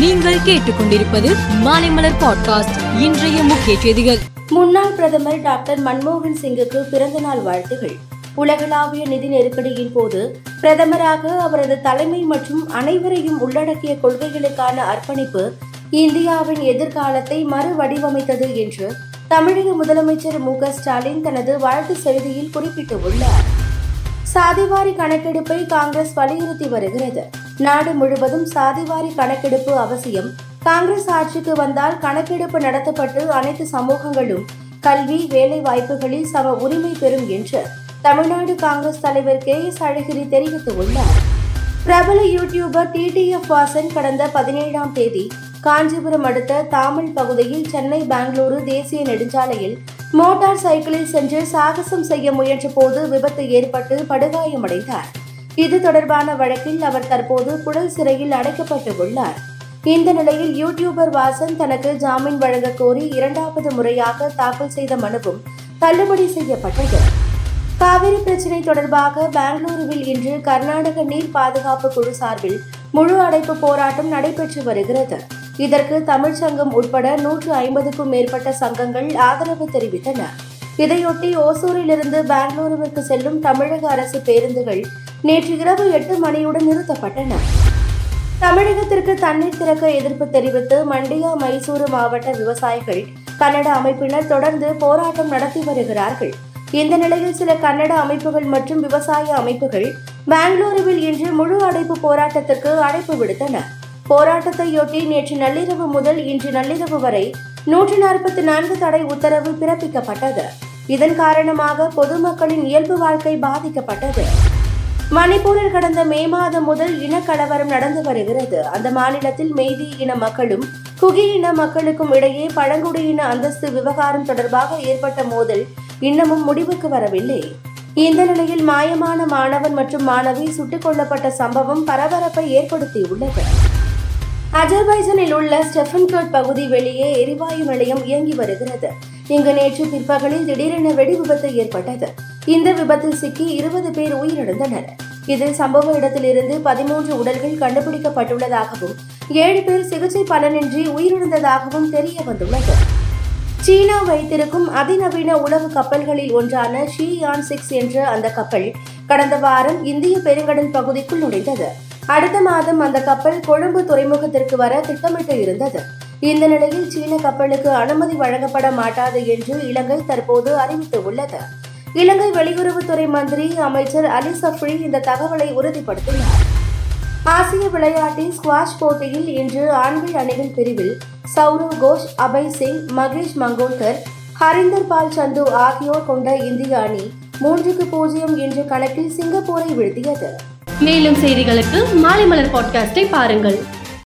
நீங்கள் கேட்டுக்கொண்டிருப்பது மாலைமலர் பாட்காஸ்ட் இன்றைய முக்கிய செய்திகள். முன்னாள் பிரதமர் டாக்டர் மன்மோகன் சிங்குக்கு பிறந்தநாள் வாழ்த்துகள். உலகளாவிய நிதி நெருக்கடியின் போது பிரதமராக அவரது தலைமை மற்றும் அனைவரையும் உள்ளடக்கிய கொள்கைகளுக்கான அர்ப்பணிப்பு இந்தியாவின் எதிர்காலத்தை மறுவடிவமைத்தது என்று தமிழக முதலமைச்சர் மு ஸ்டாலின் தனது வாழ்த்து செய்தியில் குறிப்பிட்டுள்ளார். சாதிவாரி கணக்கெடுப்பை காங்கிரஸ் வலியுறுத்தி வருகிறது. நாடு முழுவதும் சாதிவாரி கணக்கெடுப்பு அவசியம். காங்கிரஸ் ஆட்சிக்கு வந்தால் கணக்கெடுப்பு நடத்தப்பட்டு அனைத்து சமூகங்களும் கல்வி வேலை வாய்ப்புகளில் சம உரிமை பெறும் என்று தமிழ்நாடு காங்கிரஸ் தலைவர் கே எஸ் அழகிரி தெரிவித்துள்ளார். பிரபல யூடியூபர் டிடிஎஃப் வாசன் கடந்த பதினேழாம் தேதி காஞ்சிபுரம் அடுத்த தாமல் பகுதியில் சென்னை பெங்களூரு தேசிய நெடுஞ்சாலையில் மோட்டார் சைக்கிளில் சென்று சாகசம் செய்ய முயன்றபோது விபத்து ஏற்பட்டு படுகாயமடைந்தார். இது தொடர்பான வழக்கில் அவர் தற்போது புழல் சிறையில் அடைக்கப்பட்டு உள்ளார் இந்த நிலையில் யூடியூபர் வாசன் தனக்கு ஜாமீன் வழங்க கோரி இரண்டாவது முறையாக தாக்கல் செய்த மனுவும் தள்ளுபடி செய்யப்பட்டது. காவிரி பிரச்சினை தொடர்பாக பெங்களூருவில் இன்று கர்நாடக நீர் பாதுகாப்பு குழு சார்பில் முழு அடைப்பு போராட்டம் நடைபெற்று வருகிறது. இதற்கு தமிழ்ச்சங்கம் உட்பட நூற்று ஐம்பதுக்கும் மேற்பட்ட சங்கங்கள் ஆதரவு தெரிவித்தன. இதையொட்டி ஓசூரிலிருந்து பெங்களூருவிற்கு செல்லும் தமிழக அரசு பேருந்துகள் நேற்று இரவு எட்டு மணியுடன் நிறுத்தப்பட்டன. தமிழகத்திற்கு தண்ணீர் திறக்க எதிர்ப்பு தெரிவித்து மண்டியா மைசூரு மாவட்ட விவசாயிகள் கன்னட அமைப்பினர் தொடர்ந்து போராட்டம் நடத்தி வருகிறார்கள். இந்த நிலையில் சில கன்னட அமைப்புகள் மற்றும் விவசாய அமைப்புகள் பெங்களூருவில் இன்று முழு அடைப்பு போராட்டத்திற்கு அழைப்பு விடுத்தன. போராட்டத்தையொட்டி நேற்று நள்ளிரவு முதல் இன்று நள்ளிரவு வரை நூற்று நாற்பத்தி நான்கு தடை உத்தரவு பிறப்பிக்கப்பட்டது. இதன் காரணமாக பொதுமக்களின் இயல்பு வாழ்க்கை பாதிக்கப்பட்டது. மணிப்பூரில் கடந்த மே மாதம் முதல் இனக்கலவரம் நடந்து வருகிறது. அந்த மாநிலத்தில் மெய்தி இன மக்களும் குகி இன மக்களுக்கும் இடையே பழங்குடியின அந்தஸ்து விவகாரம் தொடர்பாக ஏற்பட்ட மோதல் இன்னமும் முடிவுக்கு வரவில்லை. இந்த நிலையில் மாயமான மாணவன் மற்றும் மாணவி சுட்டுக் கொல்லப்பட்ட சம்பவம் பரபரப்பை ஏற்படுத்தியுள்ளது. அஜர்பைஜனில் உள்ள ஸ்டெஃபன்கர்ட் பகுதி வெளியே எரிவாயு நிலையம் இயங்கி வருகிறது. இங்கு நேற்று பிற்பகலில் திடீரென வெடி விபத்து ஏற்பட்டது. இந்த விபத்தில் சிக்கி இருபது பேர் உயிரிழந்தனர். இதில் சம்பவ இடத்திலிருந்து பதிமூன்று உடல்கள் கண்டுபிடிக்கப்பட்டுள்ளதாகவும் ஏழு பேர் சிகிச்சை பலனின்றி உயிரிழந்ததாகவும் தெரிய வந்துள்ளது சீனா வைத்திருக்கும் அதிநவீன உளவு கப்பல்களில் ஒன்றான ஷியான் சிக்ஸ் என்ற அந்த கப்பல் கடந்த வாரம் இந்திய பெருங்கடல் பகுதிக்குள் நுழைந்தது. அடுத்த மாதம் அந்த கப்பல் கொழும்பு துறைமுகத்திற்கு வர திட்டமிட்டு இருந்தது. இந்த நிலையில் சீன கப்பலுக்கு அனுமதி வழங்கப்பட மாட்டாது என்று இலங்கை தற்போது அறிவித்துள்ளது இலங்கை வெளியுறவுத்துறை மந்திரி அமைச்சர் அலி சஃப்ரி இந்த தகவலை உறுதிப்படுத்தினார். ஆசிய விளையாட்டின் ஸ்குவாஷ் போட்டியில் இன்று ஆண்கள் அணிகள் பிரிவில் சௌரவ் கோஷ் அபய் சிங் மகேஷ் மங்கோல்கர் ஹரிந்தர் பால் சந்து ஆகியோர் கொண்ட இந்திய அணி மூன்றுக்கு பூஜ்ஜியம் என்ற கணக்கில் சிங்கப்பூரை வீழ்த்தியது. மேலும் செய்திகளுக்கு மாலை மலர் பாட்காஸ்டை பாருங்கள்.